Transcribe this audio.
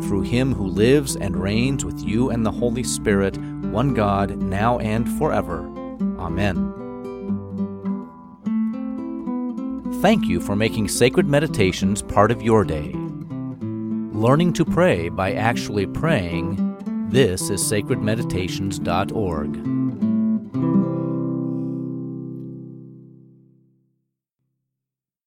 Through him who lives and reigns with you and the Holy Spirit, one God, now and forever. Amen. Thank you for making sacred meditations part of your day. Learning to pray by actually praying, this is sacredmeditations.org.